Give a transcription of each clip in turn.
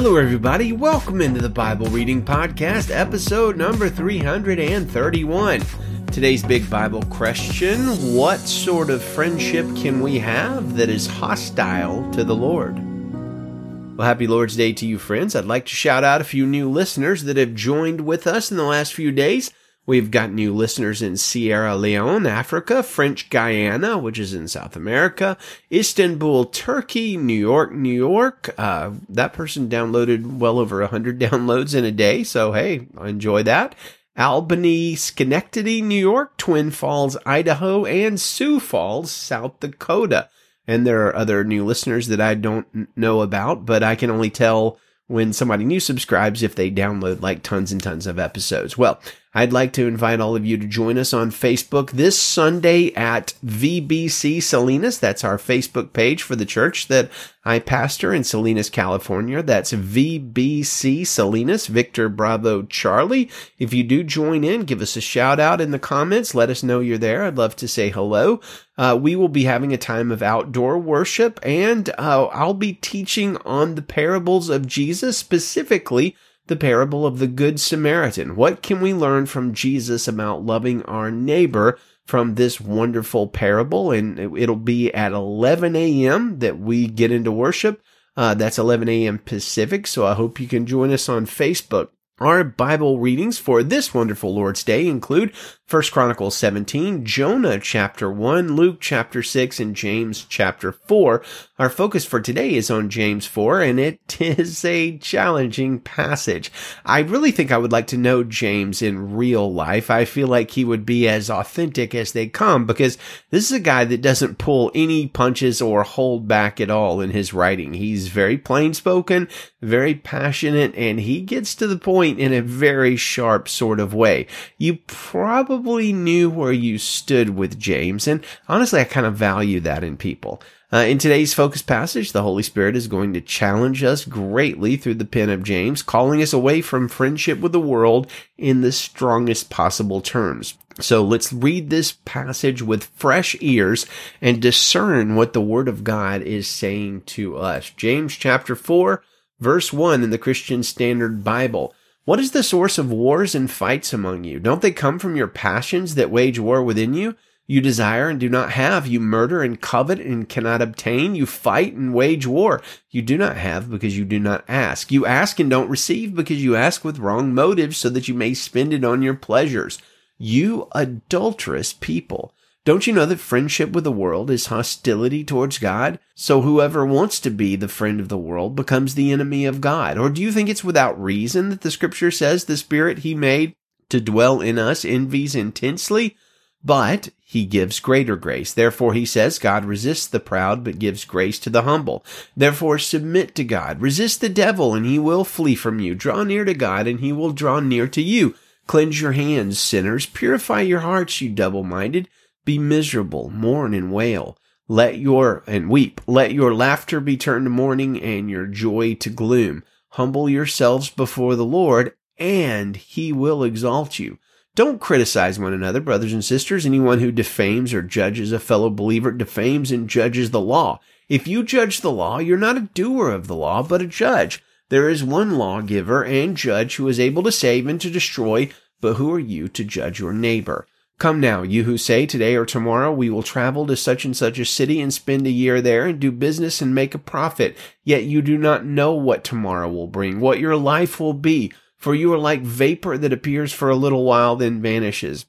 Hello, everybody. Welcome into the Bible Reading Podcast, episode number 331. Today's big Bible question What sort of friendship can we have that is hostile to the Lord? Well, happy Lord's Day to you, friends. I'd like to shout out a few new listeners that have joined with us in the last few days. We've got new listeners in Sierra Leone, Africa, French Guiana, which is in South America, Istanbul, Turkey, New York, New York. Uh, that person downloaded well over 100 downloads in a day. So, hey, enjoy that. Albany, Schenectady, New York, Twin Falls, Idaho, and Sioux Falls, South Dakota. And there are other new listeners that I don't know about, but I can only tell when somebody new subscribes if they download like tons and tons of episodes. Well, I'd like to invite all of you to join us on Facebook this Sunday at VBC Salinas. That's our Facebook page for the church that I pastor in Salinas, California. That's VBC Salinas, Victor Bravo Charlie. If you do join in, give us a shout out in the comments. Let us know you're there. I'd love to say hello. Uh, we will be having a time of outdoor worship and uh, I'll be teaching on the parables of Jesus specifically the parable of the Good Samaritan. What can we learn from Jesus about loving our neighbor from this wonderful parable? And it'll be at 11 a.m. that we get into worship. Uh, that's 11 a.m. Pacific. So I hope you can join us on Facebook. Our Bible readings for this wonderful Lord's Day include 1 Chronicles 17, Jonah chapter 1, Luke chapter 6, and James chapter 4. Our focus for today is on James 4, and it is a challenging passage. I really think I would like to know James in real life. I feel like he would be as authentic as they come because this is a guy that doesn't pull any punches or hold back at all in his writing. He's very plain spoken, very passionate, and he gets to the point in a very sharp sort of way. You probably probably knew where you stood with James. And honestly, I kind of value that in people. Uh, in today's focus passage, the Holy Spirit is going to challenge us greatly through the pen of James, calling us away from friendship with the world in the strongest possible terms. So let's read this passage with fresh ears and discern what the Word of God is saying to us. James chapter 4, verse 1 in the Christian Standard Bible. What is the source of wars and fights among you? Don't they come from your passions that wage war within you? You desire and do not have. You murder and covet and cannot obtain. You fight and wage war. You do not have because you do not ask. You ask and don't receive because you ask with wrong motives so that you may spend it on your pleasures. You adulterous people. Don't you know that friendship with the world is hostility towards God? So whoever wants to be the friend of the world becomes the enemy of God. Or do you think it's without reason that the scripture says the spirit he made to dwell in us envies intensely? But he gives greater grace. Therefore, he says, God resists the proud, but gives grace to the humble. Therefore, submit to God. Resist the devil, and he will flee from you. Draw near to God, and he will draw near to you. Cleanse your hands, sinners. Purify your hearts, you double minded. Be miserable, mourn and wail. Let your, and weep. Let your laughter be turned to mourning and your joy to gloom. Humble yourselves before the Lord and he will exalt you. Don't criticize one another, brothers and sisters. Anyone who defames or judges a fellow believer defames and judges the law. If you judge the law, you're not a doer of the law, but a judge. There is one lawgiver and judge who is able to save and to destroy, but who are you to judge your neighbor? Come now, you who say today or tomorrow we will travel to such and such a city and spend a year there and do business and make a profit, yet you do not know what tomorrow will bring, what your life will be, for you are like vapor that appears for a little while then vanishes.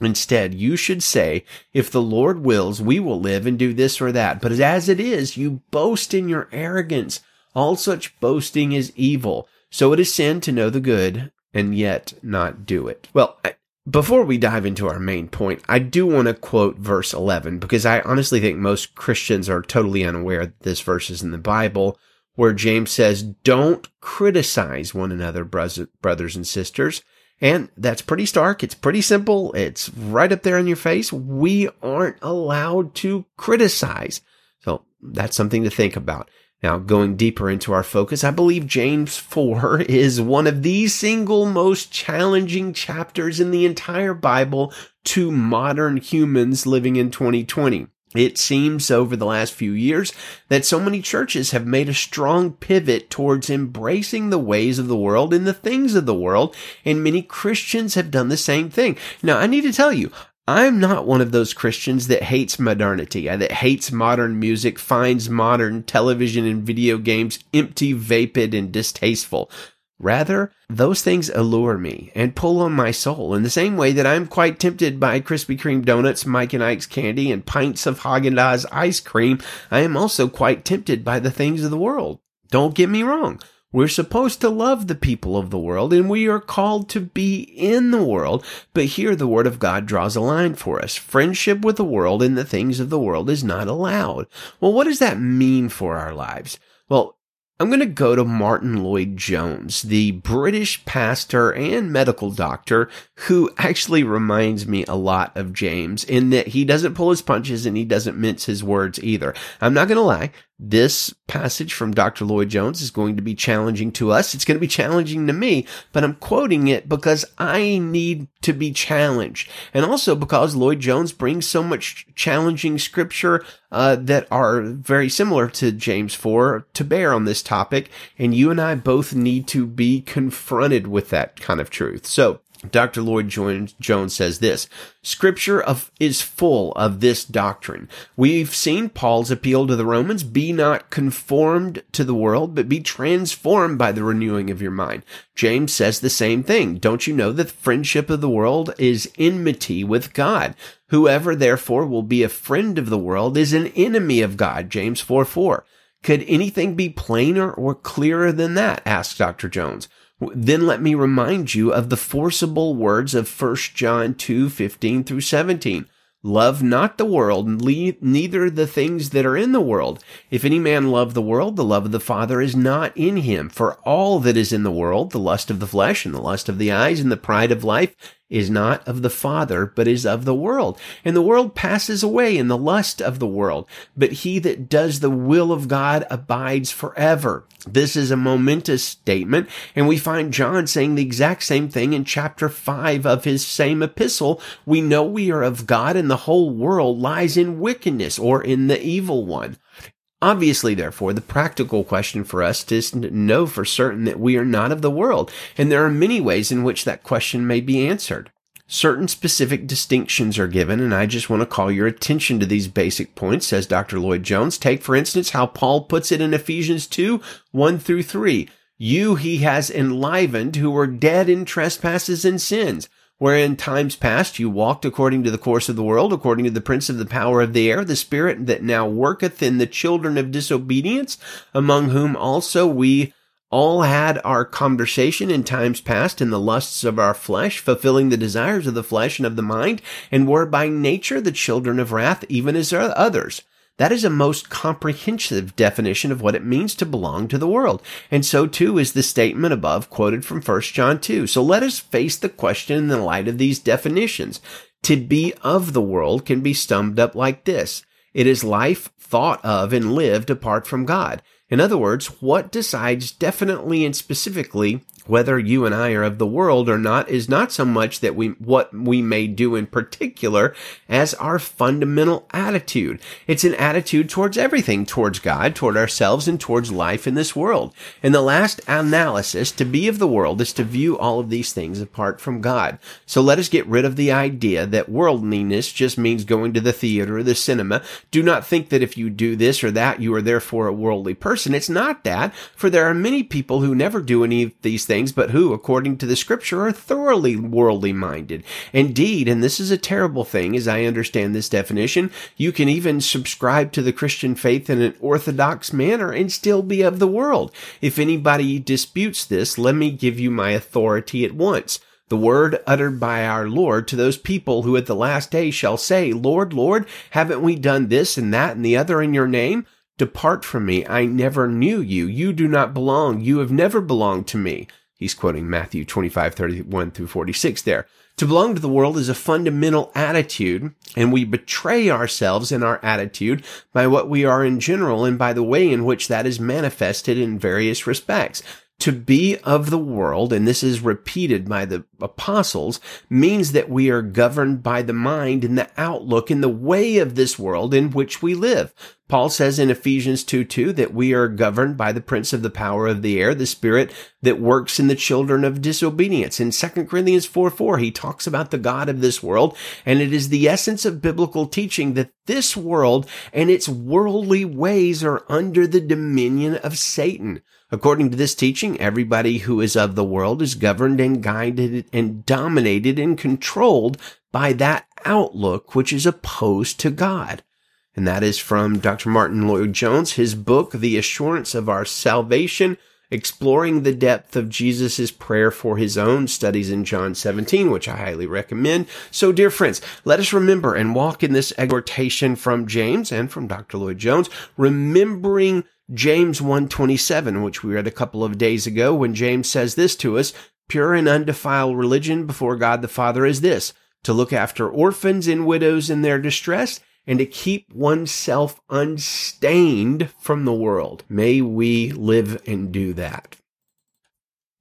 Instead, you should say, if the Lord wills, we will live and do this or that. But as it is, you boast in your arrogance. All such boasting is evil. So it is sin to know the good and yet not do it. Well, before we dive into our main point, I do want to quote verse 11 because I honestly think most Christians are totally unaware that this verse is in the Bible where James says, don't criticize one another, brothers and sisters. And that's pretty stark. It's pretty simple. It's right up there in your face. We aren't allowed to criticize. So that's something to think about. Now, going deeper into our focus, I believe James 4 is one of the single most challenging chapters in the entire Bible to modern humans living in 2020. It seems over the last few years that so many churches have made a strong pivot towards embracing the ways of the world and the things of the world, and many Christians have done the same thing. Now, I need to tell you, I'm not one of those Christians that hates modernity, that hates modern music, finds modern television and video games empty, vapid, and distasteful. Rather, those things allure me and pull on my soul in the same way that I'm quite tempted by Krispy Kreme donuts, Mike and Ike's candy, and pints of Haagen-Dazs ice cream. I am also quite tempted by the things of the world. Don't get me wrong. We're supposed to love the people of the world and we are called to be in the world. But here the word of God draws a line for us. Friendship with the world and the things of the world is not allowed. Well, what does that mean for our lives? Well, I'm going to go to Martyn Lloyd-Jones, the British pastor and medical doctor who actually reminds me a lot of James in that he doesn't pull his punches and he doesn't mince his words either. I'm not going to lie. This passage from Dr. Lloyd-Jones is going to be challenging to us. It's going to be challenging to me, but I'm quoting it because I need to be challenged. And also because Lloyd-Jones brings so much challenging scripture uh, that are very similar to James 4 to bear on this topic. And you and I both need to be confronted with that kind of truth. So Dr. Lloyd Jones says this, scripture of, is full of this doctrine. We've seen Paul's appeal to the Romans, be not conformed to the world, but be transformed by the renewing of your mind. James says the same thing. Don't you know that the friendship of the world is enmity with God? Whoever therefore will be a friend of the world is an enemy of God. James 4 4. Could anything be plainer or clearer than that? asked Dr. Jones. Then let me remind you of the forcible words of 1 John 2, 15 through 17. Love not the world, neither the things that are in the world. If any man love the world, the love of the Father is not in him. For all that is in the world, the lust of the flesh and the lust of the eyes and the pride of life is not of the Father, but is of the world. And the world passes away in the lust of the world, but he that does the will of God abides forever. This is a momentous statement, and we find John saying the exact same thing in chapter 5 of his same epistle. We know we are of God, and the whole world lies in wickedness or in the evil one. Obviously, therefore, the practical question for us is to know for certain that we are not of the world, and there are many ways in which that question may be answered. Certain specific distinctions are given, and I just want to call your attention to these basic points, says Dr. Lloyd-Jones. Take, for instance, how Paul puts it in Ephesians 2, 1 through 3. You he has enlivened who were dead in trespasses and sins where in times past you walked according to the course of the world, according to the prince of the power of the air, the spirit that now worketh in the children of disobedience, among whom also we all had our conversation in times past in the lusts of our flesh, fulfilling the desires of the flesh and of the mind, and were by nature the children of wrath, even as others. That is a most comprehensive definition of what it means to belong to the world. And so too is the statement above quoted from 1 John 2. So let us face the question in the light of these definitions. To be of the world can be summed up like this. It is life thought of and lived apart from God. In other words, what decides definitely and specifically whether you and I are of the world or not is not so much that we, what we may do in particular as our fundamental attitude. It's an attitude towards everything, towards God, toward ourselves, and towards life in this world. And the last analysis, to be of the world, is to view all of these things apart from God. So let us get rid of the idea that worldliness just means going to the theater or the cinema. Do not think that if you do this or that, you are therefore a worldly person. It's not that, for there are many people who never do any of these things things, but who, according to the scripture, are thoroughly worldly minded. Indeed, and this is a terrible thing as I understand this definition, you can even subscribe to the Christian faith in an orthodox manner and still be of the world. If anybody disputes this, let me give you my authority at once the word uttered by our Lord to those people who at the last day shall say, Lord, Lord, haven't we done this and that and the other in your name? Depart from me. I never knew you. You do not belong. You have never belonged to me. He's quoting Matthew 25, 31 through 46 there. To belong to the world is a fundamental attitude, and we betray ourselves in our attitude by what we are in general and by the way in which that is manifested in various respects. To be of the world, and this is repeated by the apostles, means that we are governed by the mind and the outlook and the way of this world in which we live. Paul says in Ephesians 2 2 that we are governed by the prince of the power of the air, the spirit that works in the children of disobedience. In 2 Corinthians 4 4, he talks about the God of this world, and it is the essence of biblical teaching that this world and its worldly ways are under the dominion of Satan. According to this teaching, everybody who is of the world is governed and guided and dominated and controlled by that outlook which is opposed to God. And that is from Dr. Martyn Lloyd-Jones, his book, The Assurance of Our Salvation, exploring the depth of Jesus' prayer for his own studies in John 17, which I highly recommend. So, dear friends, let us remember and walk in this exhortation from James and from Dr. Lloyd-Jones, remembering James 127, which we read a couple of days ago when James says this to us, pure and undefiled religion before God the Father is this, to look after orphans and widows in their distress and to keep oneself unstained from the world. May we live and do that.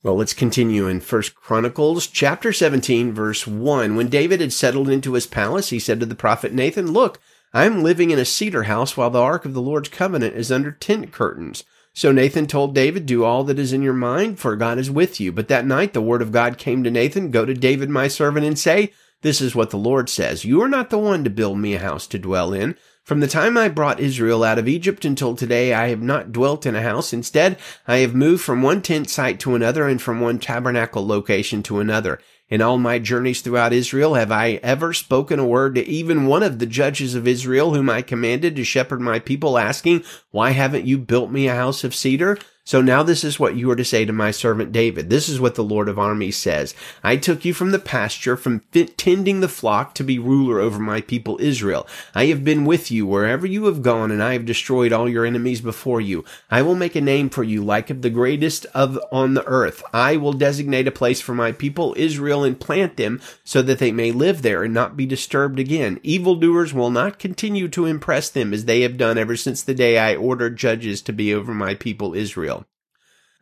Well, let's continue in First Chronicles chapter 17 verse 1. When David had settled into his palace, he said to the prophet Nathan, "Look, I am living in a cedar house while the ark of the Lord's covenant is under tent curtains. So Nathan told David, Do all that is in your mind, for God is with you. But that night the word of God came to Nathan, Go to David my servant and say, This is what the Lord says. You are not the one to build me a house to dwell in. From the time I brought Israel out of Egypt until today, I have not dwelt in a house. Instead, I have moved from one tent site to another and from one tabernacle location to another. In all my journeys throughout Israel, have I ever spoken a word to even one of the judges of Israel whom I commanded to shepherd my people, asking, Why haven't you built me a house of cedar? So now this is what you are to say to my servant David. This is what the Lord of armies says. I took you from the pasture, from tending the flock to be ruler over my people Israel. I have been with you wherever you have gone, and I have destroyed all your enemies before you. I will make a name for you like of the greatest of on the earth. I will designate a place for my people Israel and plant them so that they may live there and not be disturbed again. Evildoers will not continue to impress them as they have done ever since the day I ordered judges to be over my people Israel.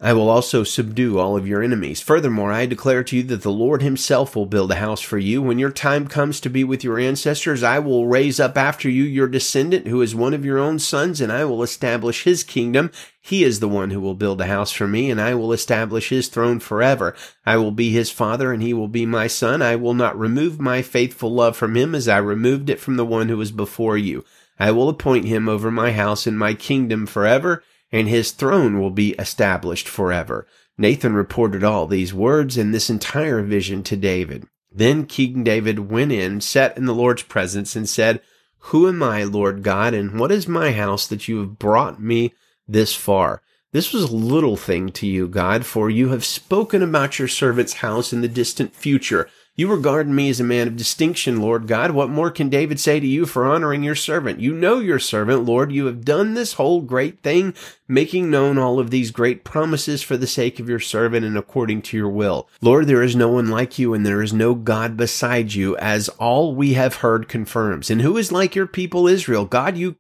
I will also subdue all of your enemies. Furthermore, I declare to you that the Lord himself will build a house for you. When your time comes to be with your ancestors, I will raise up after you your descendant who is one of your own sons, and I will establish his kingdom. He is the one who will build a house for me, and I will establish his throne forever. I will be his father, and he will be my son. I will not remove my faithful love from him as I removed it from the one who was before you. I will appoint him over my house and my kingdom forever and his throne will be established forever. Nathan reported all these words and this entire vision to David. Then King David went in, sat in the Lord's presence, and said, Who am I, Lord God, and what is my house that you have brought me this far? This was a little thing to you, God, for you have spoken about your servant's house in the distant future. You regard me as a man of distinction, Lord God. What more can David say to you for honoring your servant? You know your servant, Lord. You have done this whole great thing, making known all of these great promises for the sake of your servant and according to your will. Lord, there is no one like you and there is no God beside you, as all we have heard confirms. And who is like your people Israel? God, you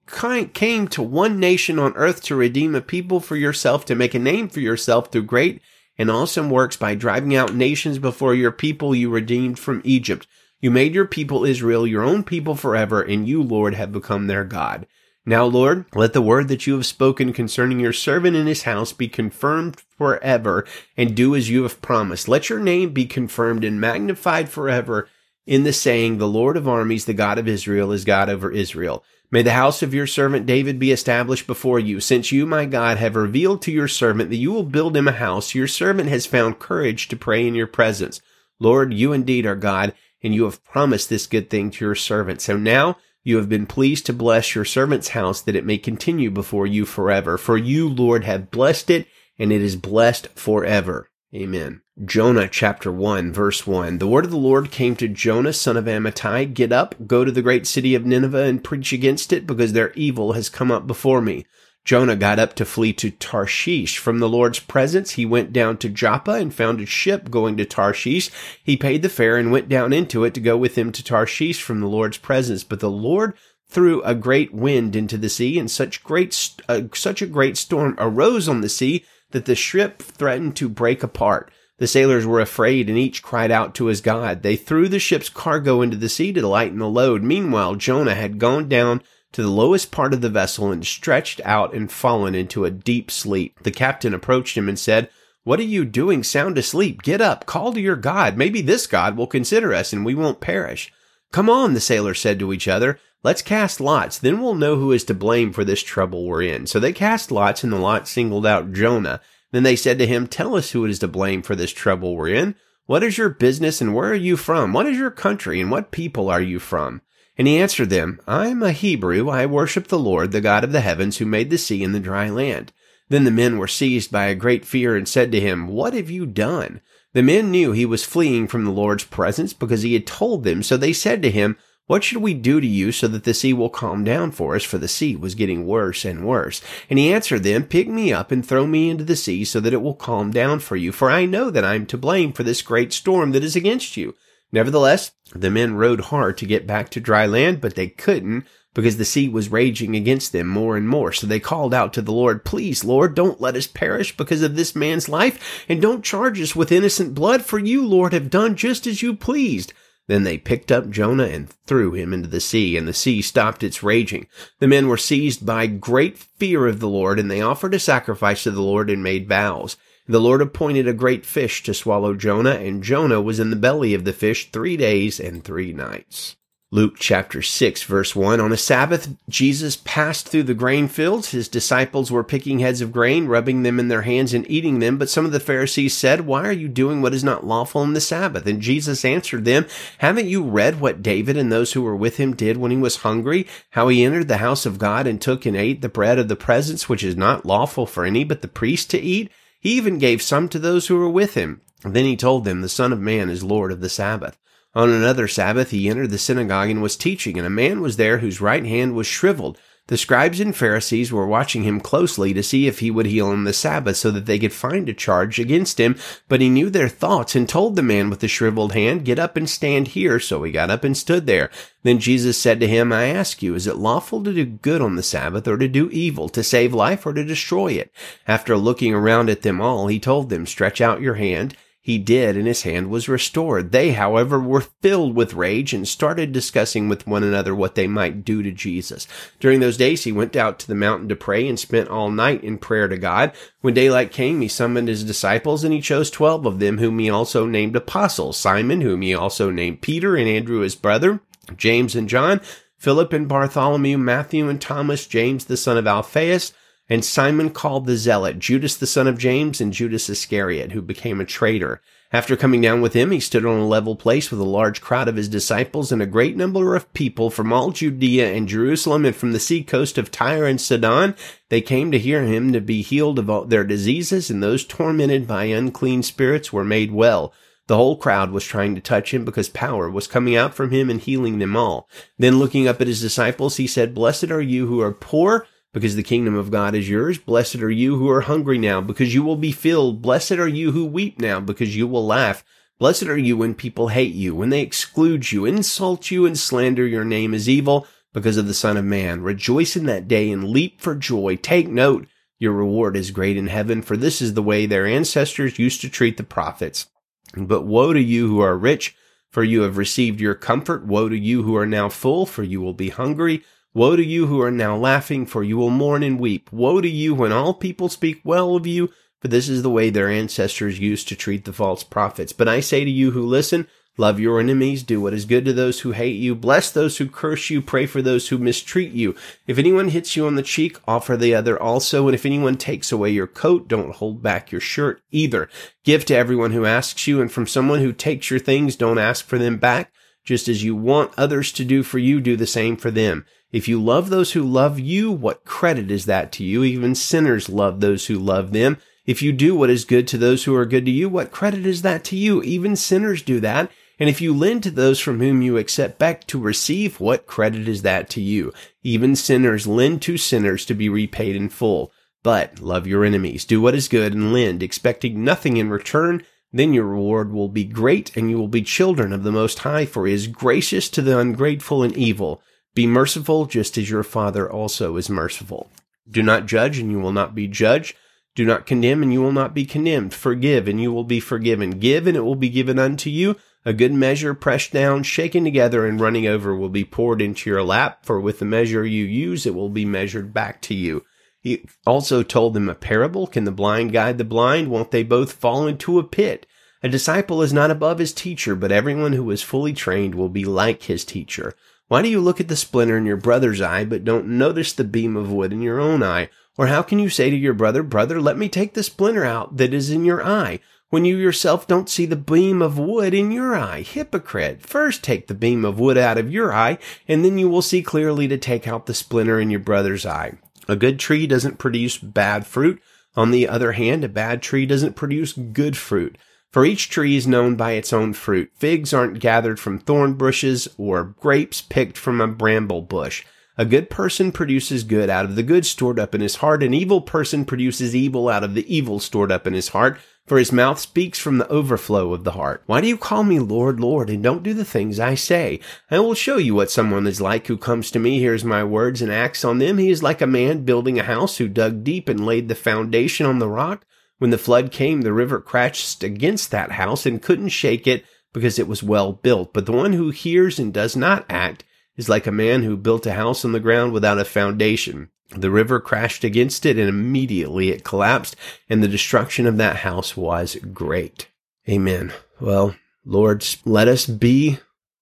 came to one nation on earth to redeem a people for yourself, to make a name for yourself through great and awesome works by driving out nations before your people you redeemed from Egypt. You made your people Israel your own people forever, and you, Lord, have become their God. Now, Lord, let the word that you have spoken concerning your servant and his house be confirmed forever, and do as you have promised. Let your name be confirmed and magnified forever in the saying, The Lord of armies, the God of Israel, is God over Israel. May the house of your servant David be established before you. Since you, my God, have revealed to your servant that you will build him a house, your servant has found courage to pray in your presence. Lord, you indeed are God, and you have promised this good thing to your servant. So now you have been pleased to bless your servant's house that it may continue before you forever. For you, Lord, have blessed it, and it is blessed forever. Amen. Jonah chapter 1 verse 1. The word of the Lord came to Jonah son of Amittai, Get up, go to the great city of Nineveh and preach against it because their evil has come up before me. Jonah got up to flee to Tarshish. From the Lord's presence, he went down to Joppa and found a ship going to Tarshish. He paid the fare and went down into it to go with him to Tarshish from the Lord's presence. But the Lord threw a great wind into the sea and such great, uh, such a great storm arose on the sea that the ship threatened to break apart. The sailors were afraid and each cried out to his God. They threw the ship's cargo into the sea to lighten the load. Meanwhile, Jonah had gone down to the lowest part of the vessel and stretched out and fallen into a deep sleep. The captain approached him and said, What are you doing sound asleep? Get up, call to your God. Maybe this God will consider us and we won't perish. Come on, the sailors said to each other. Let's cast lots, then we'll know who is to blame for this trouble we're in. So they cast lots, and the lot singled out Jonah. Then they said to him, Tell us who is to blame for this trouble we're in. What is your business, and where are you from? What is your country, and what people are you from? And he answered them, I am a Hebrew. I worship the Lord, the God of the heavens, who made the sea and the dry land. Then the men were seized by a great fear and said to him, What have you done? The men knew he was fleeing from the Lord's presence because he had told them. So they said to him, What should we do to you so that the sea will calm down for us? For the sea was getting worse and worse. And he answered them, Pick me up and throw me into the sea so that it will calm down for you. For I know that I am to blame for this great storm that is against you. Nevertheless, the men rowed hard to get back to dry land, but they couldn't because the sea was raging against them more and more. So they called out to the Lord, Please, Lord, don't let us perish because of this man's life, and don't charge us with innocent blood, for you, Lord, have done just as you pleased. Then they picked up Jonah and threw him into the sea, and the sea stopped its raging. The men were seized by great fear of the Lord, and they offered a sacrifice to the Lord and made vows. The Lord appointed a great fish to swallow Jonah, and Jonah was in the belly of the fish three days and three nights. Luke chapter 6 verse 1. On a Sabbath, Jesus passed through the grain fields. His disciples were picking heads of grain, rubbing them in their hands and eating them. But some of the Pharisees said, Why are you doing what is not lawful in the Sabbath? And Jesus answered them, Haven't you read what David and those who were with him did when he was hungry? How he entered the house of God and took and ate the bread of the presence, which is not lawful for any but the priest to eat? He even gave some to those who were with him. Then he told them, The Son of Man is Lord of the Sabbath. On another Sabbath he entered the synagogue and was teaching, and a man was there whose right hand was shriveled. The scribes and Pharisees were watching him closely to see if he would heal on the Sabbath so that they could find a charge against him. But he knew their thoughts and told the man with the shriveled hand, Get up and stand here. So he got up and stood there. Then Jesus said to him, I ask you, is it lawful to do good on the Sabbath or to do evil, to save life or to destroy it? After looking around at them all, he told them, Stretch out your hand. He did, and his hand was restored. They, however, were filled with rage and started discussing with one another what they might do to Jesus. During those days, he went out to the mountain to pray and spent all night in prayer to God. When daylight came, he summoned his disciples, and he chose twelve of them, whom he also named apostles Simon, whom he also named Peter, and Andrew his brother, James and John, Philip and Bartholomew, Matthew and Thomas, James the son of Alphaeus, and Simon called the zealot, Judas the son of James, and Judas Iscariot, who became a traitor. After coming down with him, he stood on a level place with a large crowd of his disciples and a great number of people from all Judea and Jerusalem and from the sea coast of Tyre and Sidon. They came to hear him to be healed of all their diseases, and those tormented by unclean spirits were made well. The whole crowd was trying to touch him because power was coming out from him and healing them all. Then looking up at his disciples, he said, Blessed are you who are poor, because the kingdom of God is yours. Blessed are you who are hungry now, because you will be filled. Blessed are you who weep now, because you will laugh. Blessed are you when people hate you, when they exclude you, insult you, and slander your name as evil because of the Son of Man. Rejoice in that day and leap for joy. Take note, your reward is great in heaven, for this is the way their ancestors used to treat the prophets. But woe to you who are rich, for you have received your comfort. Woe to you who are now full, for you will be hungry. Woe to you who are now laughing, for you will mourn and weep. Woe to you when all people speak well of you, for this is the way their ancestors used to treat the false prophets. But I say to you who listen, love your enemies, do what is good to those who hate you, bless those who curse you, pray for those who mistreat you. If anyone hits you on the cheek, offer the other also, and if anyone takes away your coat, don't hold back your shirt either. Give to everyone who asks you, and from someone who takes your things, don't ask for them back. Just as you want others to do for you, do the same for them. If you love those who love you, what credit is that to you? Even sinners love those who love them. If you do what is good to those who are good to you, what credit is that to you? Even sinners do that. And if you lend to those from whom you expect back to receive, what credit is that to you? Even sinners lend to sinners to be repaid in full. But love your enemies, do what is good, and lend, expecting nothing in return. Then your reward will be great, and you will be children of the Most High, for he is gracious to the ungrateful and evil. Be merciful just as your Father also is merciful. Do not judge and you will not be judged. Do not condemn, and you will not be condemned. Forgive, and you will be forgiven. Give, and it will be given unto you. A good measure, pressed down, shaken together, and running over, will be poured into your lap. For with the measure you use, it will be measured back to you. He also told them a parable. Can the blind guide the blind? Won't they both fall into a pit? A disciple is not above his teacher, but everyone who is fully trained will be like his teacher. Why do you look at the splinter in your brother's eye, but don't notice the beam of wood in your own eye? Or how can you say to your brother, Brother, let me take the splinter out that is in your eye, when you yourself don't see the beam of wood in your eye? Hypocrite! First take the beam of wood out of your eye, and then you will see clearly to take out the splinter in your brother's eye. A good tree doesn't produce bad fruit. On the other hand, a bad tree doesn't produce good fruit. For each tree is known by its own fruit. Figs aren't gathered from thorn bushes or grapes picked from a bramble bush. A good person produces good out of the good stored up in his heart. An evil person produces evil out of the evil stored up in his heart. For his mouth speaks from the overflow of the heart. Why do you call me Lord, Lord, and don't do the things I say? I will show you what someone is like who comes to me, hears my words, and acts on them. He is like a man building a house who dug deep and laid the foundation on the rock. When the flood came, the river crashed against that house and couldn't shake it because it was well built. But the one who hears and does not act is like a man who built a house on the ground without a foundation. The river crashed against it and immediately it collapsed and the destruction of that house was great. Amen. Well, Lord, let us be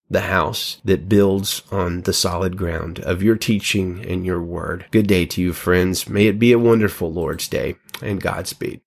the house that builds on the solid ground of your teaching and your word. Good day to you, friends. May it be a wonderful Lord's day and Godspeed.